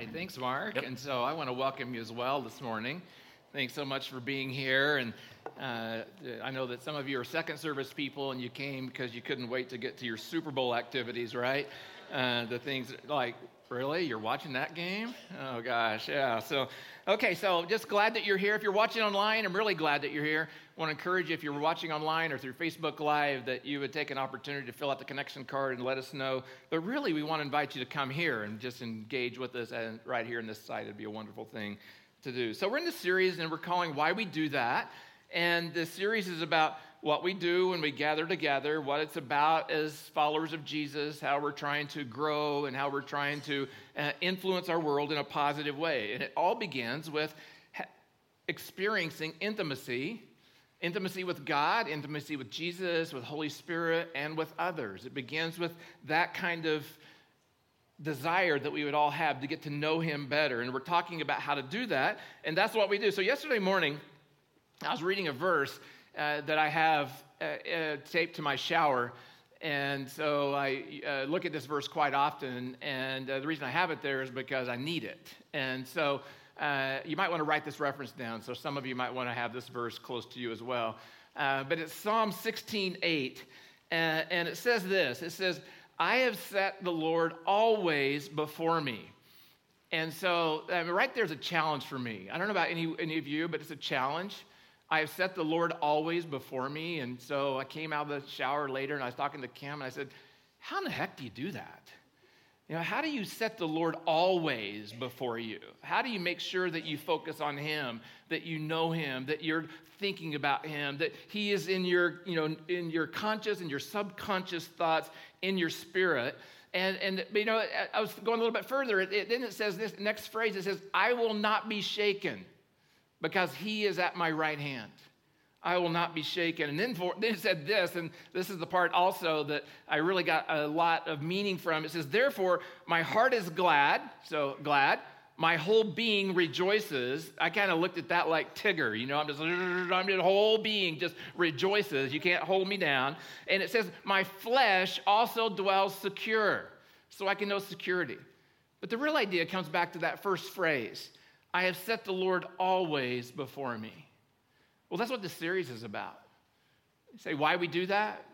right. Thanks, Mark. Yep. And so I want to welcome you as well this morning. Thanks so much for being here. And uh, I know that some of you are second service people and you came because you couldn't wait to get to your Super Bowl activities, right? Uh, the things like, really? You're watching that game? Oh, gosh. Yeah. So, okay. So just glad that you're here. If you're watching online, I'm really glad that you're here. I want to encourage you, if you're watching online or through Facebook Live, that you would take an opportunity to fill out the connection card and let us know. But really, we want to invite you to come here and just engage with us and right here in this site. It'd be a wonderful thing to do. So, we're in this series and we're calling Why We Do That. And the series is about what we do when we gather together, what it's about as followers of Jesus, how we're trying to grow, and how we're trying to uh, influence our world in a positive way. And it all begins with experiencing intimacy intimacy with God, intimacy with Jesus, with Holy Spirit, and with others. It begins with that kind of desire that we would all have to get to know Him better. And we're talking about how to do that, and that's what we do. So, yesterday morning, I was reading a verse uh, that I have uh, uh, taped to my shower. And so I uh, look at this verse quite often, and the reason I have it there is because I need it. And so you might want to write this reference down, so some of you might want to have this verse close to you as well. But it's Psalm 16 8, and, it says this it says, I have set the Lord always before me. And so, I mean, right there's a challenge for me. I don't know about any, any of you, but it's a challenge. I have set the Lord always before me. And so I came out of the shower later and I was talking to Kim and I said, How in the heck do you do that? You know, how do you set the Lord always before you? How do you make sure that you focus on Him, that you know Him, that you're thinking about Him, that He is in your, you know, in your conscious and your subconscious thoughts, in your spirit? And, and you know, I was going a little bit further. It, it, then it says this next phrase it says, I will not be shaken because He is at my right hand. I will not be shaken. And then, for, then it said this, and this is the part also that I really got a lot of meaning from. It says, Therefore, my heart is glad, so glad. My whole being rejoices. I kind of looked at that like Tigger, you know, I'm just, I'm just, whole being just rejoices. You can't hold me down. And it says, My flesh also dwells secure, so I can know security. But the real idea comes back to that first phrase I have set the Lord always before me. Well, that's what this series is about. You say, why we do that?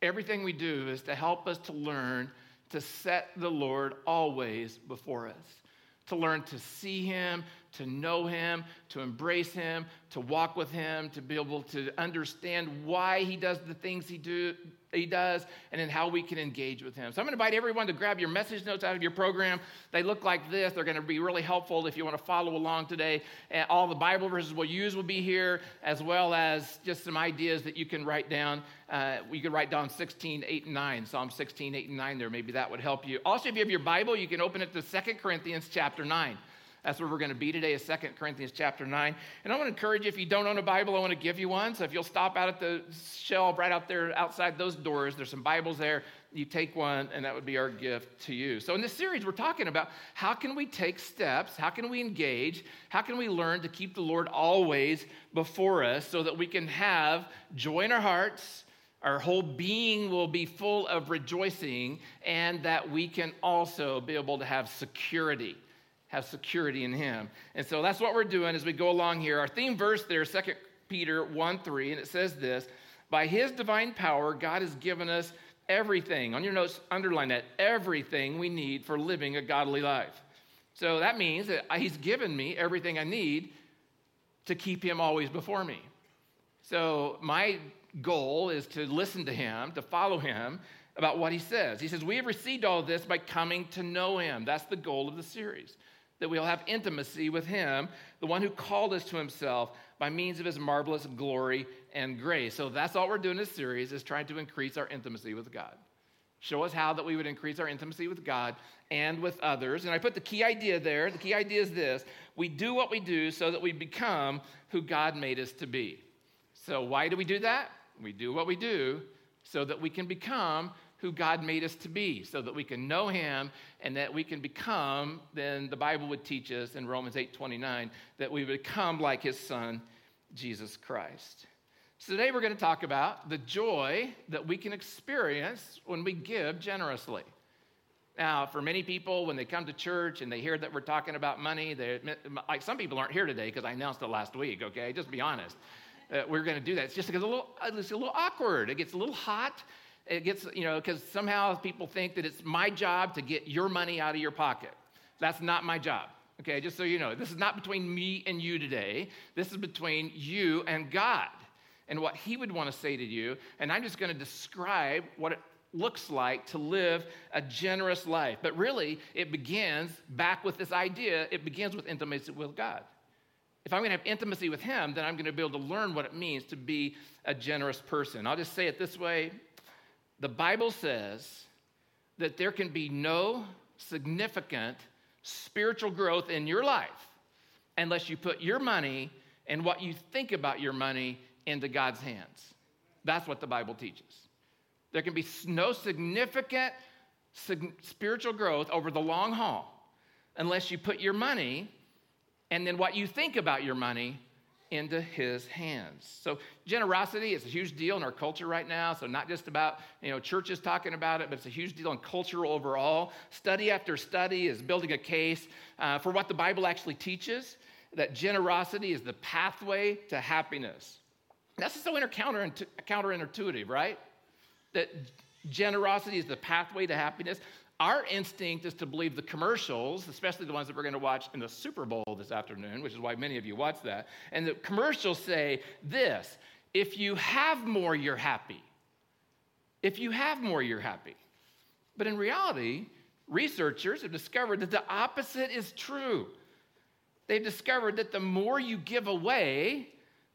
Everything we do is to help us to learn to set the Lord always before us, to learn to see Him, to know Him, to embrace Him, to walk with Him, to be able to understand why He does the things He do, he does, and then how we can engage with him. So I'm going to invite everyone to grab your message notes out of your program. They look like this. They're going to be really helpful if you want to follow along today. All the Bible verses we'll use will be here, as well as just some ideas that you can write down. Uh, you can write down 16, 8, and 9. Psalm 16, 8, and 9 there. Maybe that would help you. Also, if you have your Bible, you can open it to 2 Corinthians chapter 9. That's where we're going to be today, is 2 Corinthians chapter 9. And I want to encourage you, if you don't own a Bible, I want to give you one. So if you'll stop out at the shelf right out there outside those doors, there's some Bibles there. You take one, and that would be our gift to you. So in this series, we're talking about how can we take steps, how can we engage, how can we learn to keep the Lord always before us so that we can have joy in our hearts, our whole being will be full of rejoicing, and that we can also be able to have security have security in him. And so that's what we're doing as we go along here. Our theme verse there, 2 Peter 1 3, and it says this By his divine power, God has given us everything. On your notes, underline that everything we need for living a godly life. So that means that he's given me everything I need to keep him always before me. So my goal is to listen to him, to follow him about what he says. He says, We have received all this by coming to know him. That's the goal of the series that we'll have intimacy with him, the one who called us to himself by means of his marvelous glory and grace. So that's all we're doing in this series is trying to increase our intimacy with God. Show us how that we would increase our intimacy with God and with others. And I put the key idea there. The key idea is this we do what we do so that we become who God made us to be. So, why do we do that? We do what we do so that we can become who God made us to be so that we can know him and that we can become, then the Bible would teach us in Romans 8 29, that we become like his son, Jesus Christ. So today we're going to talk about the joy that we can experience when we give generously. Now, for many people, when they come to church and they hear that we're talking about money, they like some people aren't here today because I announced it last week. Okay, just be honest. Uh, we're going to do that. It's just a little, it's a little awkward. It gets a little hot. It gets, you know, because somehow people think that it's my job to get your money out of your pocket. That's not my job. Okay, just so you know, this is not between me and you today. This is between you and God and what He would want to say to you. And I'm just going to describe what it looks like to live a generous life. But really, it begins back with this idea it begins with intimacy with God. If I'm going to have intimacy with Him, then I'm going to be able to learn what it means to be a generous person. I'll just say it this way the Bible says that there can be no significant spiritual growth in your life unless you put your money and what you think about your money into God's hands. That's what the Bible teaches. There can be no significant spiritual growth over the long haul unless you put your money and then what you think about your money into his hands. So generosity is a huge deal in our culture right now. So not just about, you know, churches talking about it, but it's a huge deal in culture overall. Study after study is building a case uh, for what the Bible actually teaches, that generosity is the pathway to happiness. That's so counter counterintuitive, right? That generosity is the pathway to happiness. Our instinct is to believe the commercials, especially the ones that we're going to watch in the Super Bowl this afternoon, which is why many of you watch that. And the commercials say this if you have more, you're happy. If you have more, you're happy. But in reality, researchers have discovered that the opposite is true. They've discovered that the more you give away,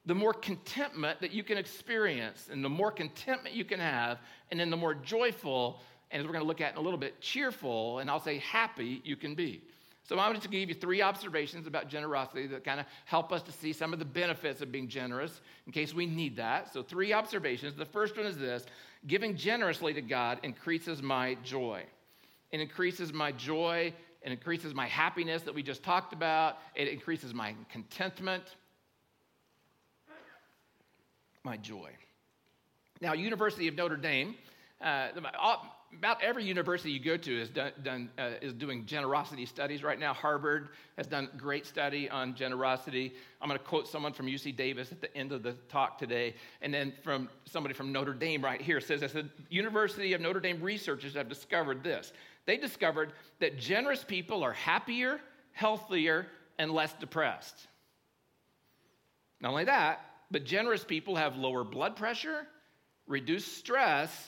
the more contentment that you can experience, and the more contentment you can have, and then the more joyful and as we're going to look at in a little bit, cheerful, and I'll say happy you can be. So I'm going to give you three observations about generosity that kind of help us to see some of the benefits of being generous in case we need that. So, three observations. The first one is this giving generously to God increases my joy. It increases my joy, it increases my happiness that we just talked about, it increases my contentment, my joy. Now, University of Notre Dame. Uh, about every university you go to is, done, done uh, is doing generosity studies right now. Harvard has done great study on generosity. I'm going to quote someone from UC Davis at the end of the talk today, and then from somebody from Notre Dame right here says this: the University of Notre Dame researchers have discovered this. They discovered that generous people are happier, healthier, and less depressed. Not only that, but generous people have lower blood pressure, reduced stress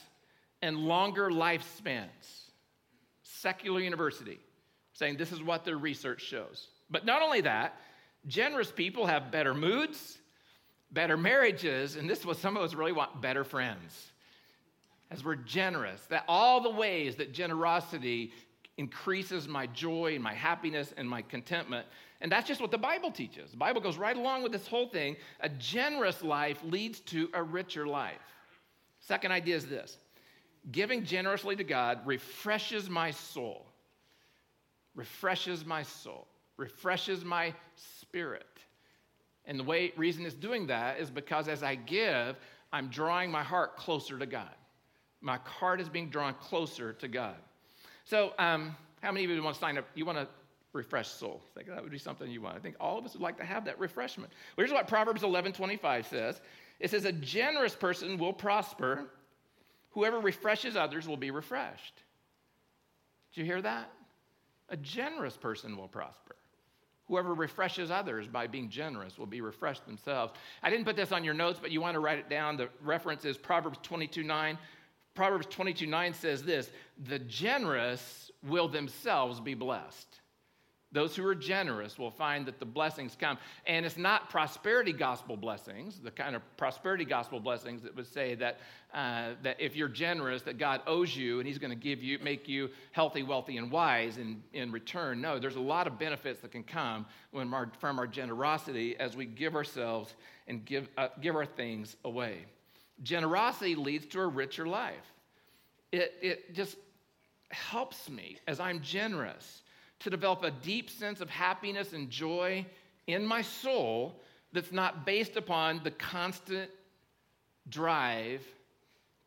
and longer lifespans. Secular University saying this is what their research shows. But not only that, generous people have better moods, better marriages, and this is what some of us really want better friends. As we're generous, that all the ways that generosity increases my joy and my happiness and my contentment. And that's just what the Bible teaches. The Bible goes right along with this whole thing. A generous life leads to a richer life. Second idea is this giving generously to God refreshes my soul, refreshes my soul, refreshes my spirit. And the way reason it's doing that is because as I give, I'm drawing my heart closer to God. My heart is being drawn closer to God. So, um, how many of you want to sign up? You want to refresh soul? I think that would be something you want. I think all of us would like to have that refreshment. Well, here's what Proverbs 11 25 says it says, A generous person will prosper Whoever refreshes others will be refreshed. Did you hear that? A generous person will prosper. Whoever refreshes others by being generous will be refreshed themselves. I didn't put this on your notes, but you want to write it down. The reference is Proverbs 22 9. Proverbs 22 9 says this The generous will themselves be blessed. Those who are generous will find that the blessings come. And it's not prosperity gospel blessings, the kind of prosperity gospel blessings that would say that, uh, that if you're generous, that God owes you and he's going to give you, make you healthy, wealthy, and wise in, in return. No, there's a lot of benefits that can come when our, from our generosity as we give ourselves and give, uh, give our things away. Generosity leads to a richer life. It, it just helps me as I'm generous to develop a deep sense of happiness and joy in my soul that's not based upon the constant drive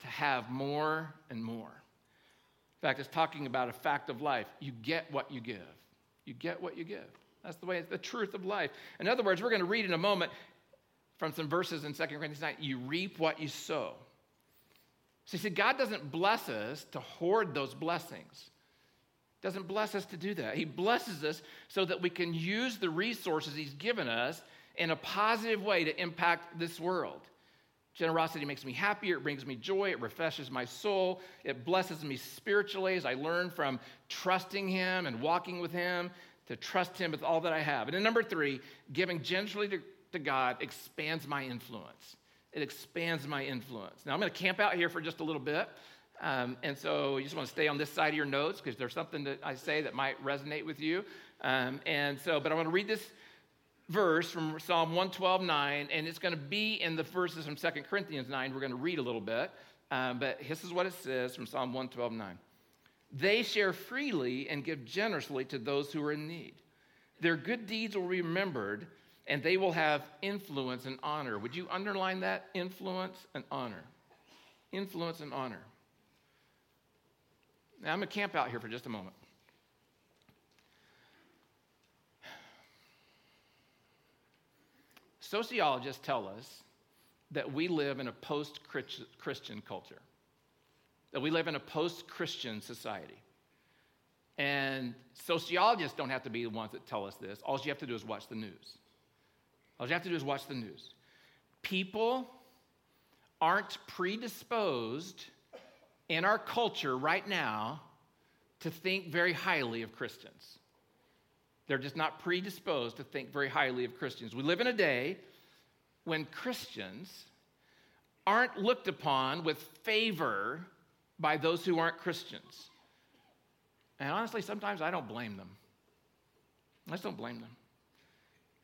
to have more and more. In fact, it's talking about a fact of life. You get what you give. You get what you give. That's the way, it's the truth of life. In other words, we're going to read in a moment from some verses in 2 Corinthians 9 you reap what you sow. So, see, God doesn't bless us to hoard those blessings. Doesn't bless us to do that. He blesses us so that we can use the resources He's given us in a positive way to impact this world. Generosity makes me happier, it brings me joy, it refreshes my soul, it blesses me spiritually as I learn from trusting Him and walking with Him to trust Him with all that I have. And then, number three, giving generously to, to God expands my influence. It expands my influence. Now, I'm going to camp out here for just a little bit. Um, and so you just want to stay on this side of your notes because there's something that I say that might resonate with you. Um, and so, but I want to read this verse from Psalm 112, 9, and it's going to be in the verses from 2 Corinthians 9. We're going to read a little bit, um, but this is what it says from Psalm 112, 9. They share freely and give generously to those who are in need. Their good deeds will be remembered, and they will have influence and honor. Would you underline that? Influence and honor. Influence and honor. Now, I'm going to camp out here for just a moment. Sociologists tell us that we live in a post Christian culture, that we live in a post Christian society. And sociologists don't have to be the ones that tell us this. All you have to do is watch the news. All you have to do is watch the news. People aren't predisposed in our culture right now to think very highly of Christians. They're just not predisposed to think very highly of Christians. We live in a day when Christians aren't looked upon with favor by those who aren't Christians. And honestly, sometimes I don't blame them. I just don't blame them.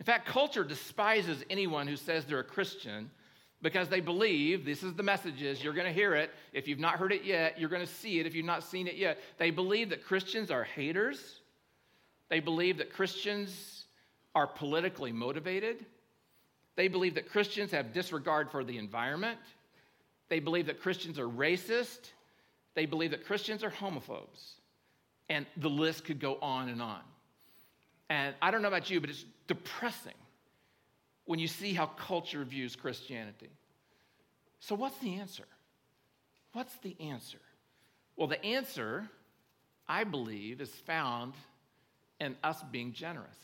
In fact, culture despises anyone who says they're a Christian because they believe this is the messages you're going to hear it if you've not heard it yet you're going to see it if you've not seen it yet they believe that christians are haters they believe that Christians are politically motivated. They believe that Christians have disregard for the environment. They believe that Christians are racist. They believe that Christians are homophobes. And the list could go on and on. And I don't know about you, but it's depressing when you see how culture views Christianity. So, what's the answer? What's the answer? Well, the answer, I believe, is found in us being generous.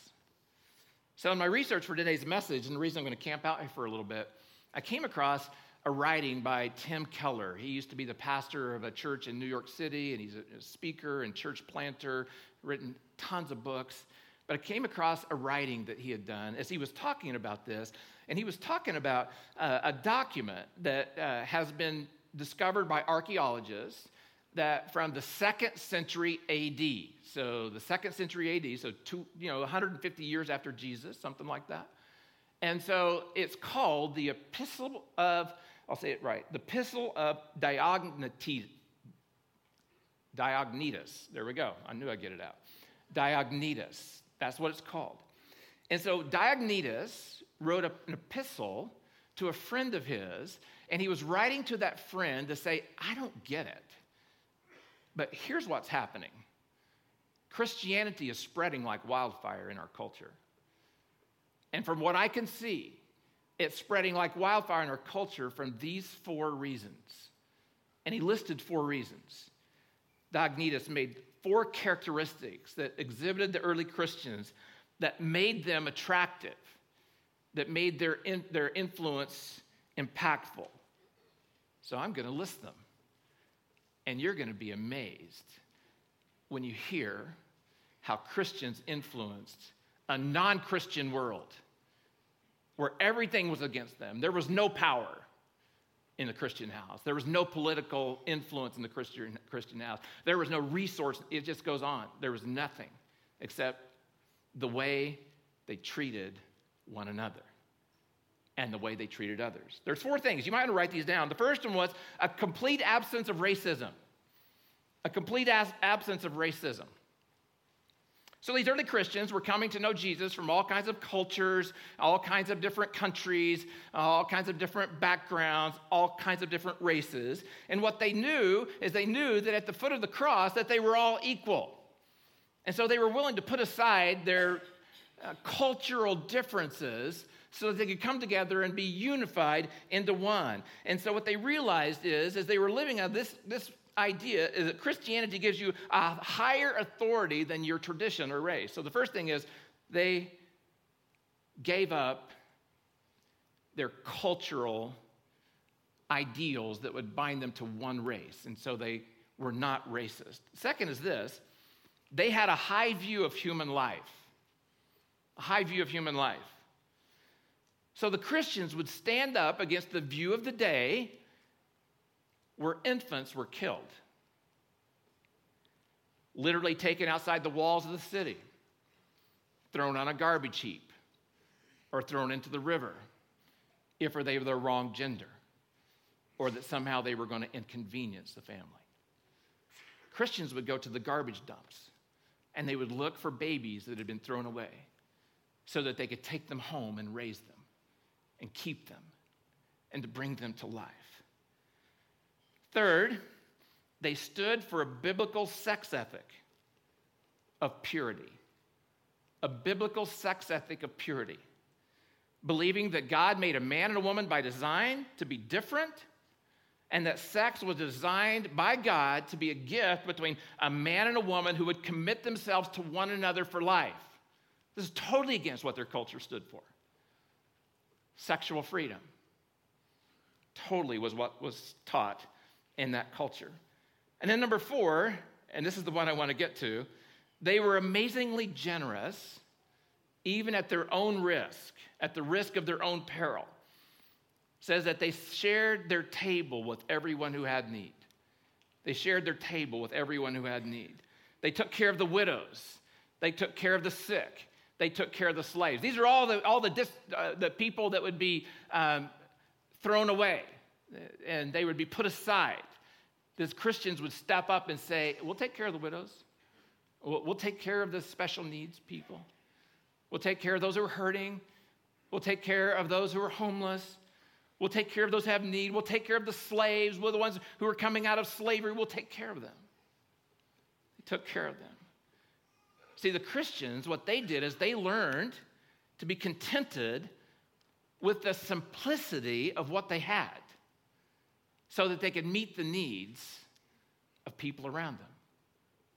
So, in my research for today's message, and the reason I'm going to camp out here for a little bit, I came across a writing by Tim Keller. He used to be the pastor of a church in New York City, and he's a speaker and church planter, written tons of books. But I came across a writing that he had done as he was talking about this, and he was talking about uh, a document that uh, has been discovered by archaeologists that from the second century AD, so the second century AD, so two, you know, 150 years after Jesus, something like that. And so it's called the Epistle of, I'll say it right, the Epistle of Diognetus. Diognetus. There we go. I knew I'd get it out. Diognetus. That's what it's called. And so Diognetus wrote an epistle to a friend of his, and he was writing to that friend to say, I don't get it. But here's what's happening Christianity is spreading like wildfire in our culture. And from what I can see, it's spreading like wildfire in our culture from these four reasons. And he listed four reasons. Diognetus made four characteristics that exhibited the early Christians that made them attractive, that made their, in, their influence impactful. So I'm going to list them. And you're going to be amazed when you hear how Christians influenced a non Christian world where everything was against them. There was no power in the Christian house, there was no political influence in the Christian, Christian house, there was no resource. It just goes on. There was nothing except the way they treated one another and the way they treated others. There's four things. You might want to write these down. The first one was a complete absence of racism. A complete absence of racism. So these early Christians were coming to know Jesus from all kinds of cultures, all kinds of different countries, all kinds of different backgrounds, all kinds of different races. And what they knew is they knew that at the foot of the cross that they were all equal. And so they were willing to put aside their uh, cultural differences so that they could come together and be unified into one. And so what they realized is as they were living on this this idea is that Christianity gives you a higher authority than your tradition or race. So the first thing is they gave up their cultural ideals that would bind them to one race. And so they were not racist. Second is this they had a high view of human life. A high view of human life. So the Christians would stand up against the view of the day where infants were killed, literally taken outside the walls of the city, thrown on a garbage heap, or thrown into the river if they were the wrong gender, or that somehow they were going to inconvenience the family. Christians would go to the garbage dumps and they would look for babies that had been thrown away so that they could take them home and raise them and keep them and to bring them to life. Third, they stood for a biblical sex ethic of purity. A biblical sex ethic of purity. Believing that God made a man and a woman by design to be different, and that sex was designed by God to be a gift between a man and a woman who would commit themselves to one another for life. This is totally against what their culture stood for. Sexual freedom totally was what was taught in that culture. And then number four, and this is the one I want to get to, they were amazingly generous, even at their own risk, at the risk of their own peril. It says that they shared their table with everyone who had need. They shared their table with everyone who had need. They took care of the widows. They took care of the sick. They took care of the slaves. These are all the, all the, dis, uh, the people that would be um, thrown away and they would be put aside. These Christians would step up and say, We'll take care of the widows. We'll, we'll take care of the special needs people. We'll take care of those who are hurting. We'll take care of those who are homeless. We'll take care of those who have need. We'll take care of the slaves. We're the ones who are coming out of slavery. We'll take care of them. They took care of them. See, the Christians, what they did is they learned to be contented with the simplicity of what they had so that they could meet the needs of people around them.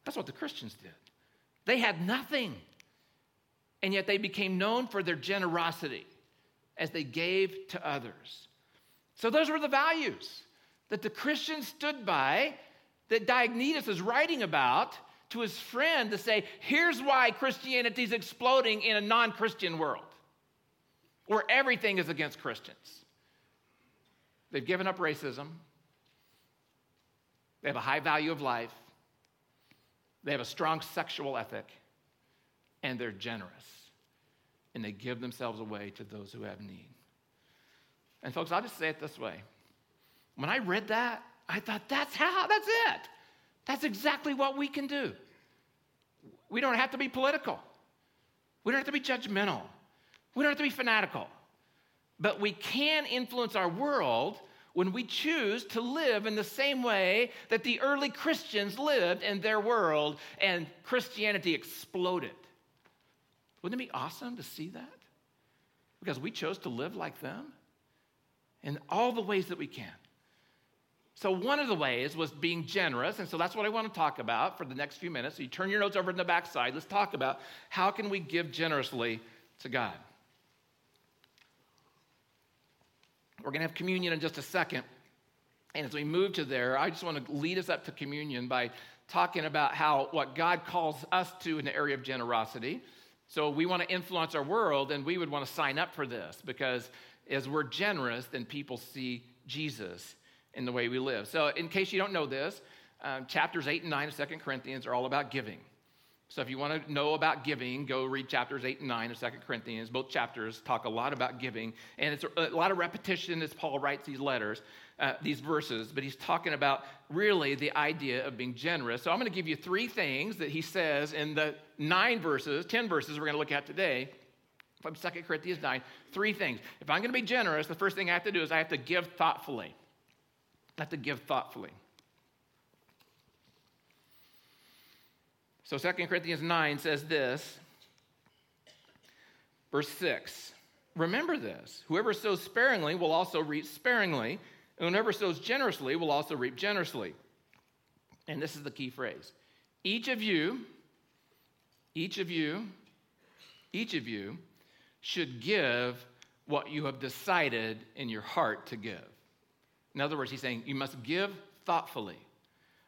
That's what the Christians did. They had nothing, and yet they became known for their generosity as they gave to others. So, those were the values that the Christians stood by, that Diognetus is writing about to his friend to say, here's why Christianity is exploding in a non Christian world where everything is against Christians. They've given up racism, they have a high value of life. They have a strong sexual ethic. And they're generous. And they give themselves away to those who have need. And, folks, I'll just say it this way. When I read that, I thought, that's how, that's it. That's exactly what we can do. We don't have to be political, we don't have to be judgmental, we don't have to be fanatical. But we can influence our world when we choose to live in the same way that the early Christians lived in their world and Christianity exploded. Wouldn't it be awesome to see that? Because we chose to live like them in all the ways that we can. So, one of the ways was being generous, and so that's what I want to talk about for the next few minutes. So, you turn your notes over to the back side. Let's talk about how can we give generously to God. We're going to have communion in just a second. And as we move to there, I just want to lead us up to communion by talking about how what God calls us to in the area of generosity. So we want to influence our world, and we would want to sign up for this because as we're generous, then people see Jesus in the way we live. So, in case you don't know this, um, chapters 8 and 9 of 2 Corinthians are all about giving. So if you want to know about giving, go read chapters 8 and 9 of 2 Corinthians. Both chapters talk a lot about giving, and it's a lot of repetition as Paul writes these letters, uh, these verses, but he's talking about really the idea of being generous. So I'm going to give you three things that he says in the nine verses, 10 verses we're going to look at today from 2 Corinthians 9. Three things. If I'm going to be generous, the first thing I have to do is I have to give thoughtfully. I have to give thoughtfully. So 2 Corinthians 9 says this, verse 6 Remember this whoever sows sparingly will also reap sparingly, and whoever sows generously will also reap generously. And this is the key phrase each of you, each of you, each of you should give what you have decided in your heart to give. In other words, he's saying you must give thoughtfully,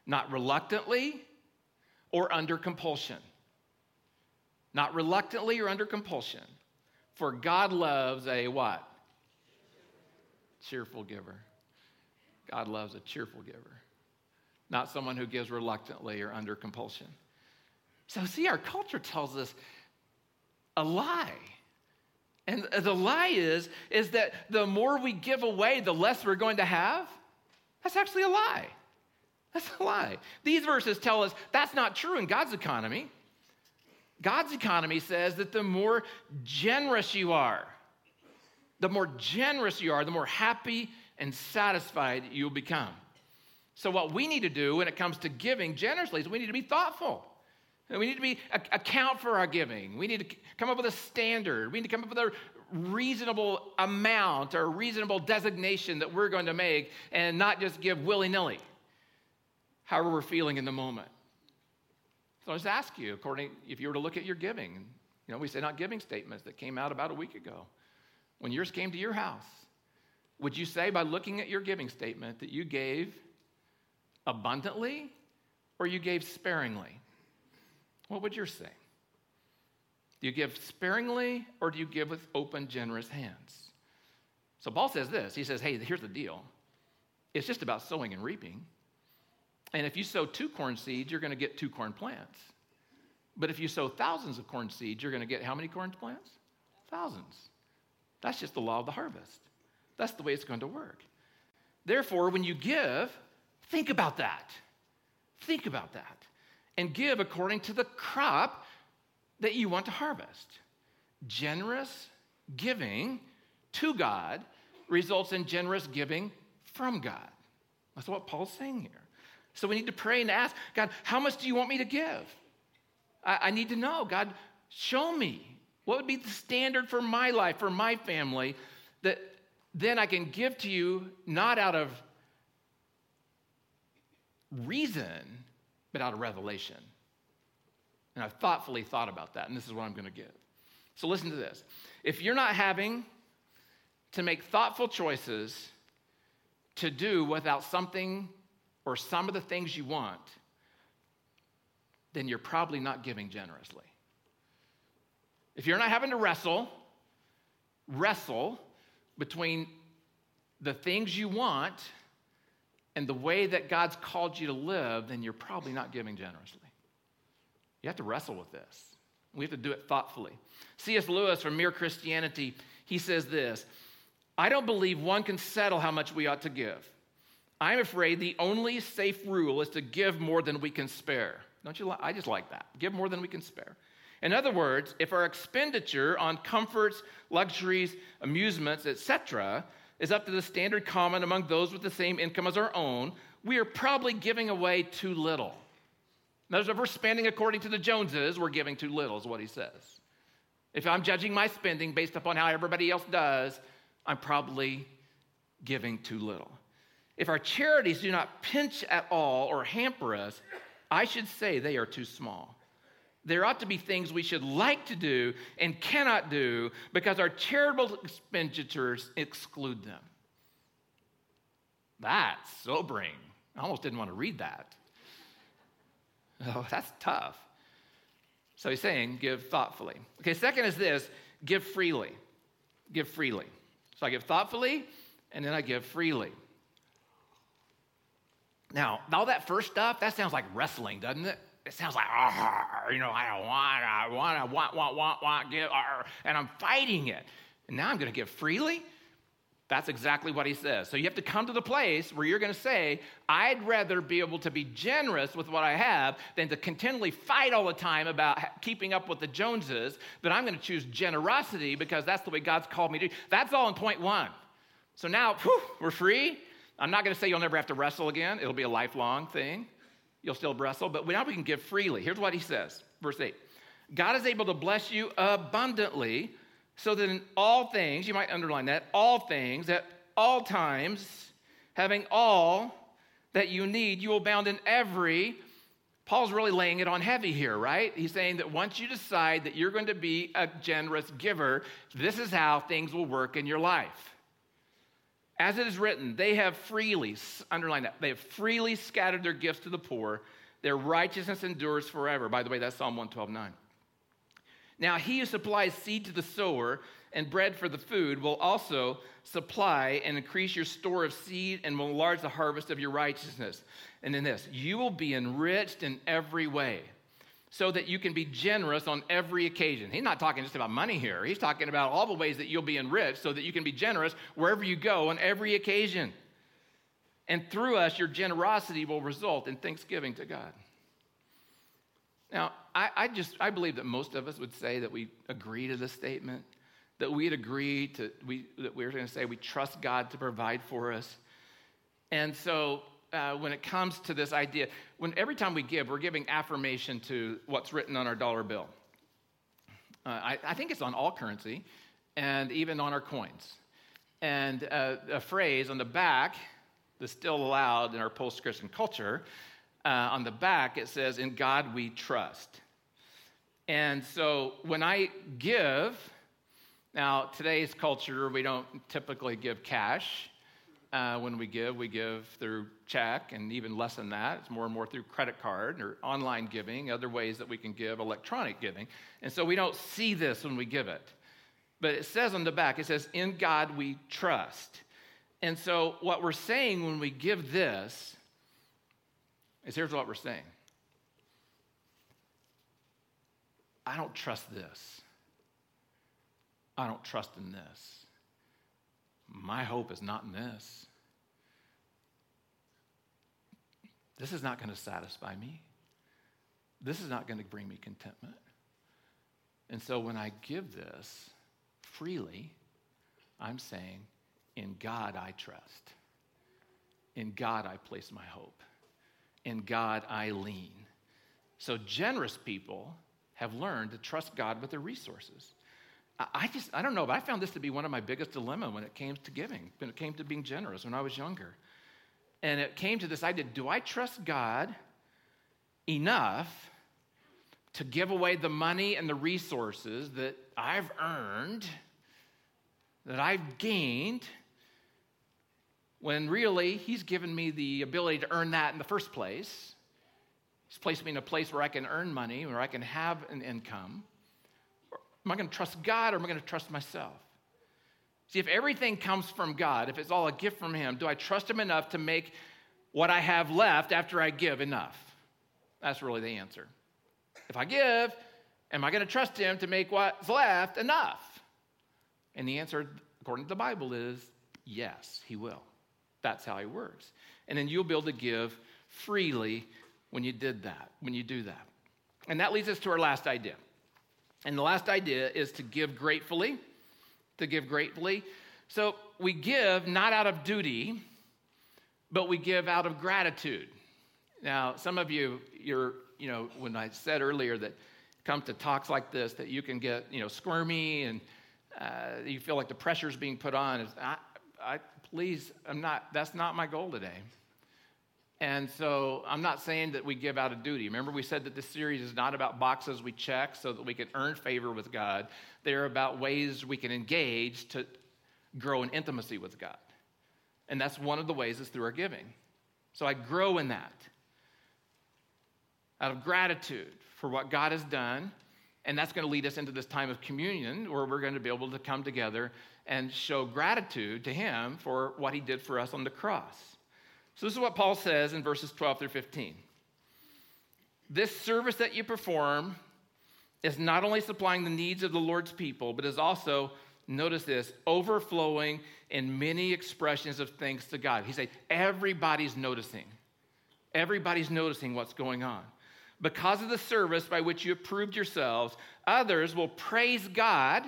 not reluctantly or under compulsion. Not reluctantly or under compulsion. For God loves a what? Cheerful giver. God loves a cheerful giver, not someone who gives reluctantly or under compulsion. So, see, our culture tells us a lie. And the lie is, is that the more we give away, the less we're going to have. That's actually a lie. That's a lie. These verses tell us that's not true in God's economy. God's economy says that the more generous you are, the more generous you are, the more happy and satisfied you'll become. So, what we need to do when it comes to giving generously is we need to be thoughtful. We need to be account for our giving. We need to come up with a standard. We need to come up with a reasonable amount or a reasonable designation that we're going to make and not just give willy nilly however we're feeling in the moment. So I just ask you, according, if you were to look at your giving, you know, we sent out giving statements that came out about a week ago. When yours came to your house, would you say by looking at your giving statement that you gave abundantly or you gave sparingly? What would yours say? Do you give sparingly or do you give with open, generous hands? So Paul says this. He says, hey, here's the deal. It's just about sowing and reaping. And if you sow two corn seeds, you're going to get two corn plants. But if you sow thousands of corn seeds, you're going to get how many corn plants? Thousands. That's just the law of the harvest. That's the way it's going to work. Therefore, when you give, think about that. Think about that. And give according to the crop that you want to harvest. Generous giving to God results in generous giving from God. That's what Paul's saying here. So we need to pray and ask God, how much do you want me to give? I, I need to know. God, show me. What would be the standard for my life, for my family, that then I can give to you not out of reason, but out of revelation. And I've thoughtfully thought about that, and this is what I'm going to give. So listen to this. If you're not having to make thoughtful choices to do without something or some of the things you want, then you're probably not giving generously. If you're not having to wrestle, wrestle between the things you want and the way that God's called you to live, then you're probably not giving generously. You have to wrestle with this. We have to do it thoughtfully. C.S. Lewis from Mere Christianity, he says this I don't believe one can settle how much we ought to give. I'm afraid the only safe rule is to give more than we can spare. Don't you? I just like that. Give more than we can spare. In other words, if our expenditure on comforts, luxuries, amusements, etc., is up to the standard common among those with the same income as our own, we are probably giving away too little. In other words, if we're spending according to the Joneses, we're giving too little, is what he says. If I'm judging my spending based upon how everybody else does, I'm probably giving too little. If our charities do not pinch at all or hamper us, I should say they are too small. There ought to be things we should like to do and cannot do because our charitable expenditures exclude them. That's sobering. I almost didn't want to read that. Oh, that's tough. So he's saying, give thoughtfully. Okay, second is this give freely. Give freely. So I give thoughtfully, and then I give freely. Now, all that first stuff, that sounds like wrestling, doesn't it? it sounds like, you know, I don't want, I want, I want, want, want, want, give, and I'm fighting it. And now I'm going to give freely? That's exactly what he says. So you have to come to the place where you're going to say, I'd rather be able to be generous with what I have than to continually fight all the time about keeping up with the Joneses, that I'm going to choose generosity because that's the way God's called me to. That's all in point one. So now, whew, we're free. I'm not going to say you'll never have to wrestle again, it'll be a lifelong thing. You'll still wrestle, but now we can give freely. Here's what he says, verse 8 God is able to bless you abundantly so that in all things, you might underline that, all things, at all times, having all that you need, you will abound in every. Paul's really laying it on heavy here, right? He's saying that once you decide that you're going to be a generous giver, this is how things will work in your life. As it is written, they have freely, underline that, they have freely scattered their gifts to the poor. Their righteousness endures forever. By the way, that's Psalm 112, 9. Now, he who supplies seed to the sower and bread for the food will also supply and increase your store of seed and will enlarge the harvest of your righteousness. And in this, you will be enriched in every way so that you can be generous on every occasion. He's not talking just about money here. He's talking about all the ways that you'll be enriched so that you can be generous wherever you go on every occasion. And through us, your generosity will result in thanksgiving to God. Now, I, I, just I believe that most of us would say that we agree to this statement, that we'd agree to we that we're going to say we trust God to provide for us. And so uh, when it comes to this idea, when every time we give, we're giving affirmation to what's written on our dollar bill. Uh, I, I, think it's on all currency, and even on our coins. And uh, a phrase on the back that's still allowed in our post-Christian culture uh, on the back, it says, In God we trust. And so when I give, now today's culture, we don't typically give cash. Uh, when we give, we give through check and even less than that. It's more and more through credit card or online giving, other ways that we can give, electronic giving. And so we don't see this when we give it. But it says on the back, it says, In God we trust. And so what we're saying when we give this is here's what we're saying I don't trust this. I don't trust in this. My hope is not in this. This is not going to satisfy me. This is not going to bring me contentment. And so when I give this freely, I'm saying, in God I trust. In God I place my hope in God I lean. So generous people have learned to trust God with their resources. I just, I don't know, but I found this to be one of my biggest dilemma when it came to giving, when it came to being generous when I was younger. And it came to this idea do I trust God enough to give away the money and the resources that I've earned, that I've gained, when really He's given me the ability to earn that in the first place. He's placed me in a place where I can earn money, where I can have an income. Am I going to trust God or am I going to trust myself? See, if everything comes from God, if it's all a gift from Him, do I trust Him enough to make what I have left after I give enough? That's really the answer. If I give, am I going to trust Him to make what's left enough? And the answer, according to the Bible, is yes, He will. That's how he works. And then you'll be able to give freely when you did that, when you do that. And that leads us to our last idea. And the last idea is to give gratefully, to give gratefully. So we give not out of duty, but we give out of gratitude. Now, some of you, you're, you know, when I said earlier that come to talks like this, that you can get, you know, squirmy and uh, you feel like the pressure's being put on. I, I, please, I'm not, that's not my goal today. And so I'm not saying that we give out of duty. Remember, we said that this series is not about boxes we check so that we can earn favor with God. They're about ways we can engage to grow in intimacy with God. And that's one of the ways is through our giving. So I grow in that out of gratitude for what God has done. And that's going to lead us into this time of communion where we're going to be able to come together and show gratitude to him for what he did for us on the cross. So, this is what Paul says in verses 12 through 15. This service that you perform is not only supplying the needs of the Lord's people, but is also, notice this, overflowing in many expressions of thanks to God. He said, everybody's noticing. Everybody's noticing what's going on. Because of the service by which you have proved yourselves, others will praise God.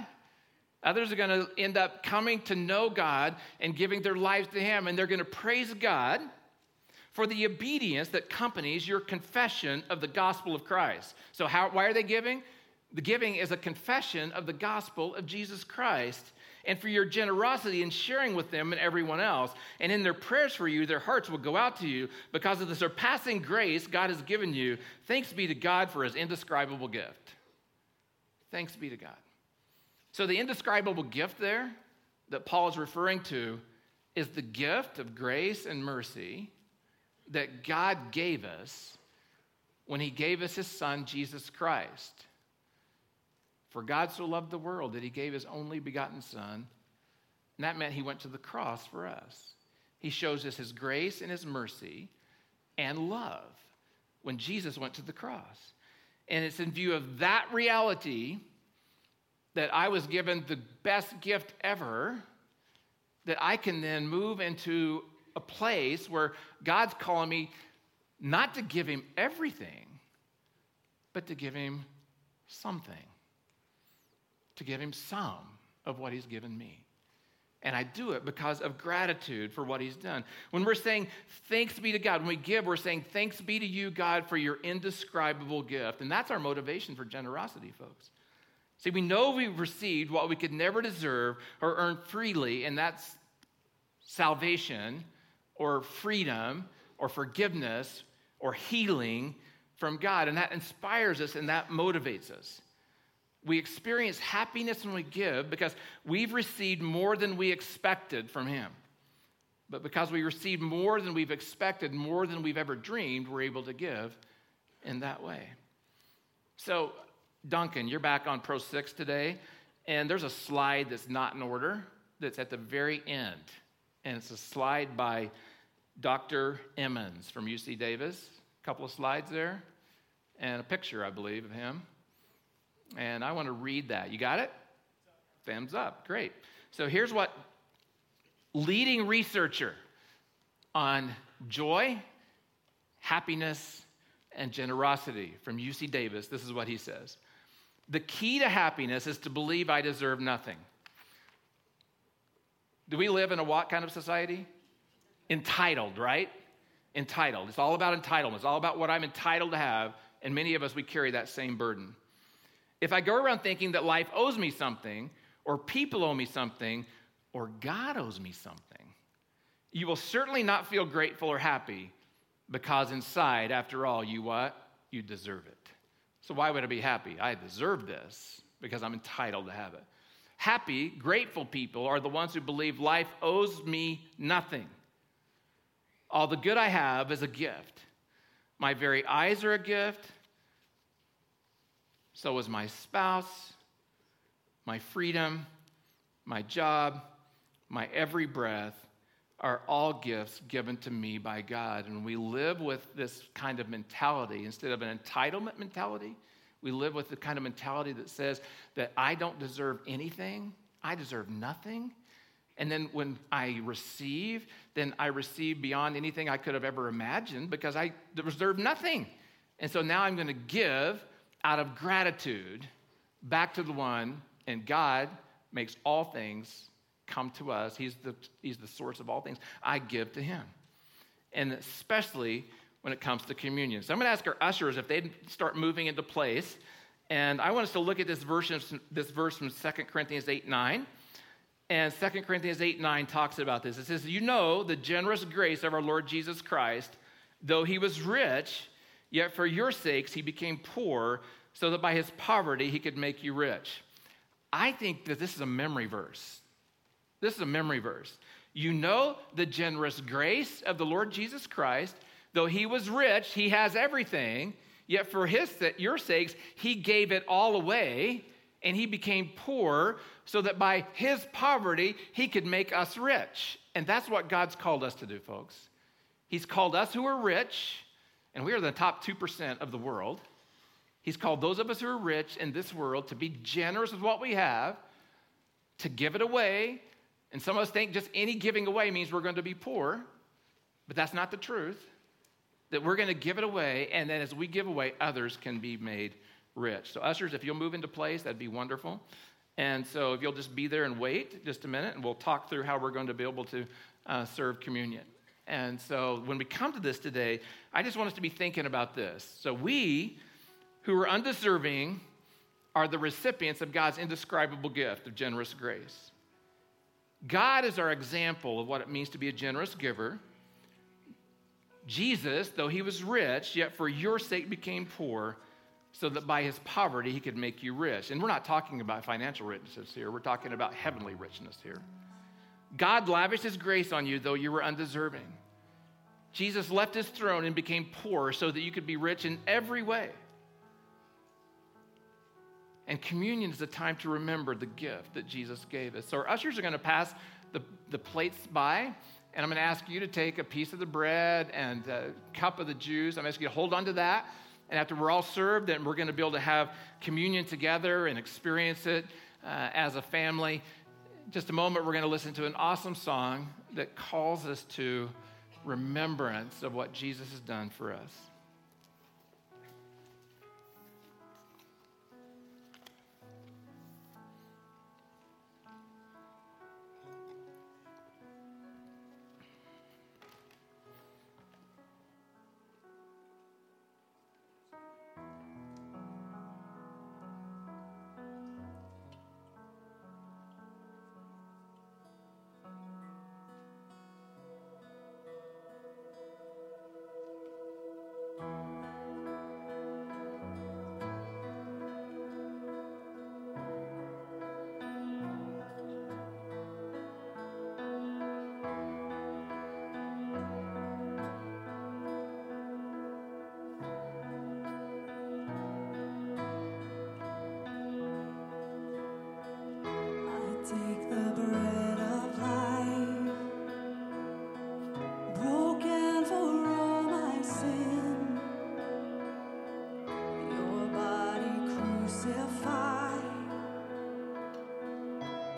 Others are going to end up coming to know God and giving their lives to Him, and they're going to praise God for the obedience that accompanies your confession of the gospel of Christ. So, how, why are they giving? The giving is a confession of the gospel of Jesus Christ and for your generosity in sharing with them and everyone else. And in their prayers for you, their hearts will go out to you because of the surpassing grace God has given you. Thanks be to God for his indescribable gift. Thanks be to God. So, the indescribable gift there that Paul is referring to is the gift of grace and mercy that God gave us when he gave us his son, Jesus Christ. For God so loved the world that he gave his only begotten Son. And that meant he went to the cross for us. He shows us his grace and his mercy and love when Jesus went to the cross. And it's in view of that reality that I was given the best gift ever that I can then move into a place where God's calling me not to give him everything, but to give him something to give him some of what he's given me. And I do it because of gratitude for what he's done. When we're saying thanks be to God, when we give, we're saying thanks be to you, God, for your indescribable gift. And that's our motivation for generosity, folks. See, we know we've received what we could never deserve or earn freely, and that's salvation or freedom or forgiveness or healing from God. And that inspires us and that motivates us. We experience happiness when we give because we've received more than we expected from Him. But because we received more than we've expected, more than we've ever dreamed, we're able to give in that way. So, Duncan, you're back on Pro 6 today, and there's a slide that's not in order that's at the very end. And it's a slide by Dr. Emmons from UC Davis. A couple of slides there, and a picture, I believe, of him. And I want to read that. You got it? Thumbs up. Great. So here's what leading researcher on joy, happiness, and generosity from UC Davis, this is what he says. The key to happiness is to believe I deserve nothing. Do we live in a what kind of society? Entitled, right? Entitled. It's all about entitlement. It's all about what I'm entitled to have. And many of us, we carry that same burden. If I go around thinking that life owes me something, or people owe me something, or God owes me something, you will certainly not feel grateful or happy because inside, after all, you what? You deserve it. So why would I be happy? I deserve this because I'm entitled to have it. Happy, grateful people are the ones who believe life owes me nothing. All the good I have is a gift. My very eyes are a gift. So is my spouse, my freedom, my job, my every breath are all gifts given to me by God. And we live with this kind of mentality instead of an entitlement mentality. We live with the kind of mentality that says that I don't deserve anything, I deserve nothing. And then when I receive, then I receive beyond anything I could have ever imagined because I deserve nothing. And so now I'm going to give out of gratitude back to the one, and God makes all things come to us. He's the, he's the source of all things. I give to Him. And especially when it comes to communion. So I'm going to ask our ushers if they'd start moving into place. And I want us to look at this verse, this verse from 2 Corinthians 8 9. And 2 Corinthians 8 9 talks about this. It says, You know the generous grace of our Lord Jesus Christ, though he was rich, Yet for your sakes he became poor, so that by his poverty he could make you rich. I think that this is a memory verse. This is a memory verse. You know the generous grace of the Lord Jesus Christ. Though he was rich, he has everything. Yet for his, your sakes, he gave it all away and he became poor so that by his poverty he could make us rich. And that's what God's called us to do, folks. He's called us who are rich And we are the top 2% of the world. He's called those of us who are rich in this world to be generous with what we have, to give it away. And some of us think just any giving away means we're going to be poor, but that's not the truth. That we're going to give it away, and then as we give away, others can be made rich. So, ushers, if you'll move into place, that'd be wonderful. And so, if you'll just be there and wait just a minute, and we'll talk through how we're going to be able to uh, serve communion. And so, when we come to this today, I just want us to be thinking about this. So, we who are undeserving are the recipients of God's indescribable gift of generous grace. God is our example of what it means to be a generous giver. Jesus, though he was rich, yet for your sake became poor, so that by his poverty he could make you rich. And we're not talking about financial richness here, we're talking about heavenly richness here. God lavished his grace on you, though you were undeserving. Jesus left his throne and became poor so that you could be rich in every way. And communion is a time to remember the gift that Jesus gave us. So our ushers are going to pass the, the plates by, and I'm going to ask you to take a piece of the bread and a cup of the juice. I'm asking you to hold on to that. And after we're all served, then we're going to be able to have communion together and experience it uh, as a family. Just a moment, we're going to listen to an awesome song that calls us to remembrance of what Jesus has done for us.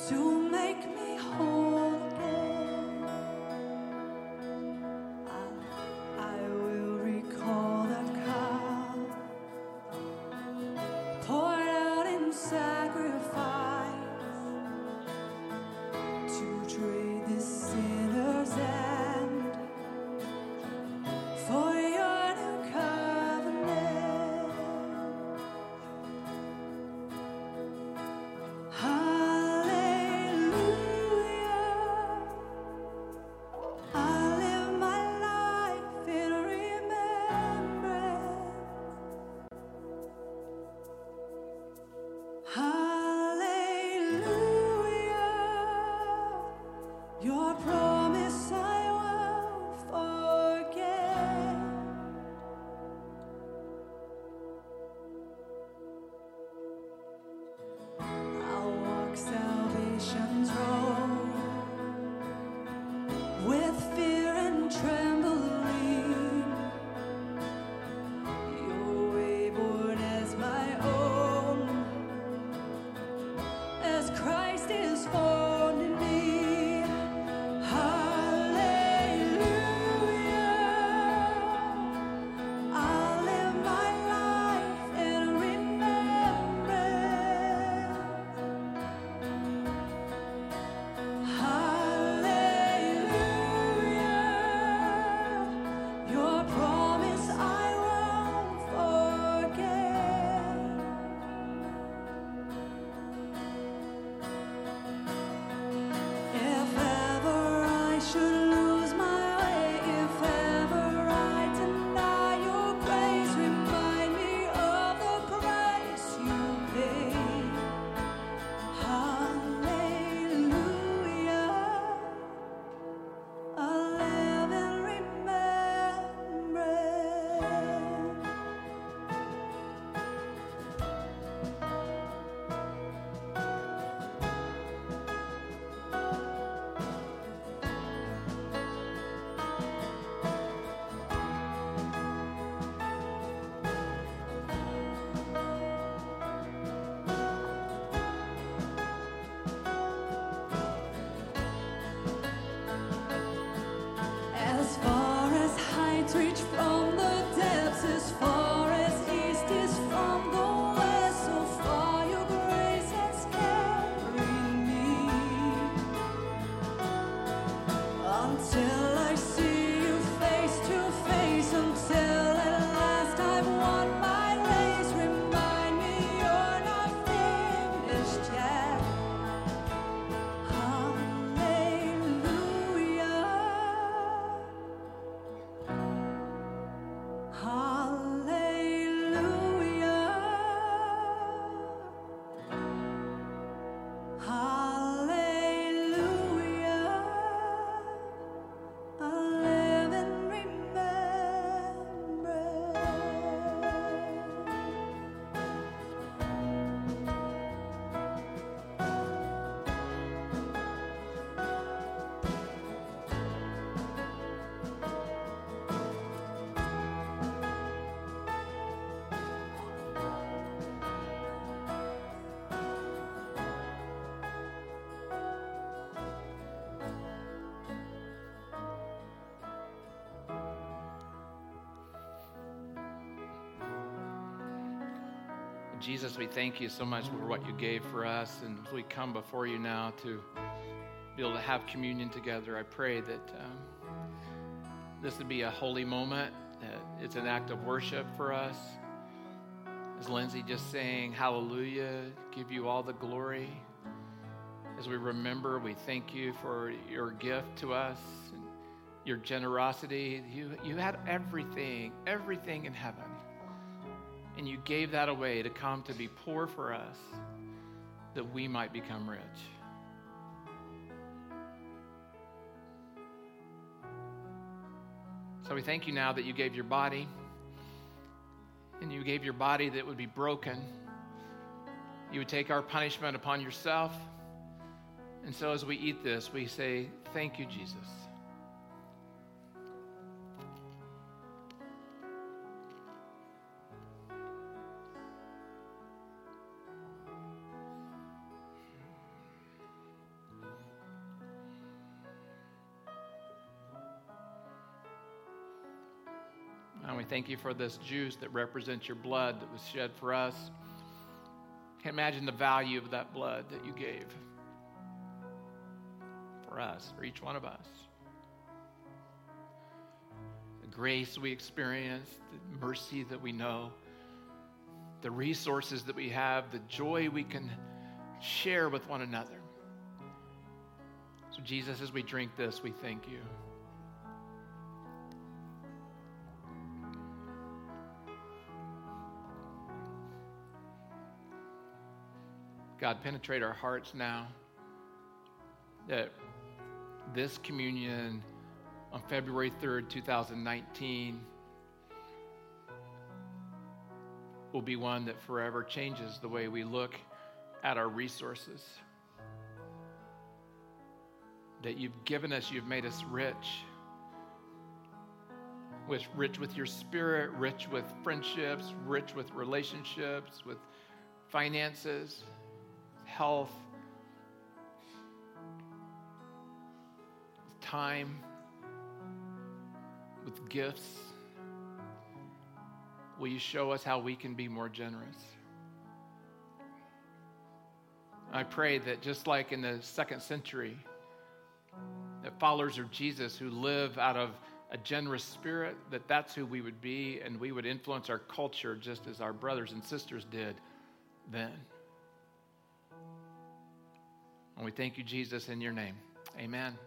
to Jesus, we thank you so much for what you gave for us. And as we come before you now to be able to have communion together, I pray that um, this would be a holy moment. It's an act of worship for us. As Lindsay just saying, Hallelujah, give you all the glory. As we remember, we thank you for your gift to us, and your generosity. You, you had everything, everything in heaven and you gave that away to come to be poor for us that we might become rich. So we thank you now that you gave your body, and you gave your body that would be broken. You would take our punishment upon yourself. And so as we eat this, we say, Thank you, Jesus. Thank you for this juice that represents your blood that was shed for us. Can't imagine the value of that blood that you gave for us, for each one of us. The grace we experience, the mercy that we know, the resources that we have, the joy we can share with one another. So, Jesus, as we drink this, we thank you. God, penetrate our hearts now that this communion on February 3rd, 2019, will be one that forever changes the way we look at our resources. That you've given us, you've made us rich. With, rich with your spirit, rich with friendships, rich with relationships, with finances health, with time, with gifts. Will you show us how we can be more generous? I pray that just like in the second century, that followers of Jesus who live out of a generous spirit, that that's who we would be, and we would influence our culture just as our brothers and sisters did then. And we thank you, Jesus, in your name. Amen.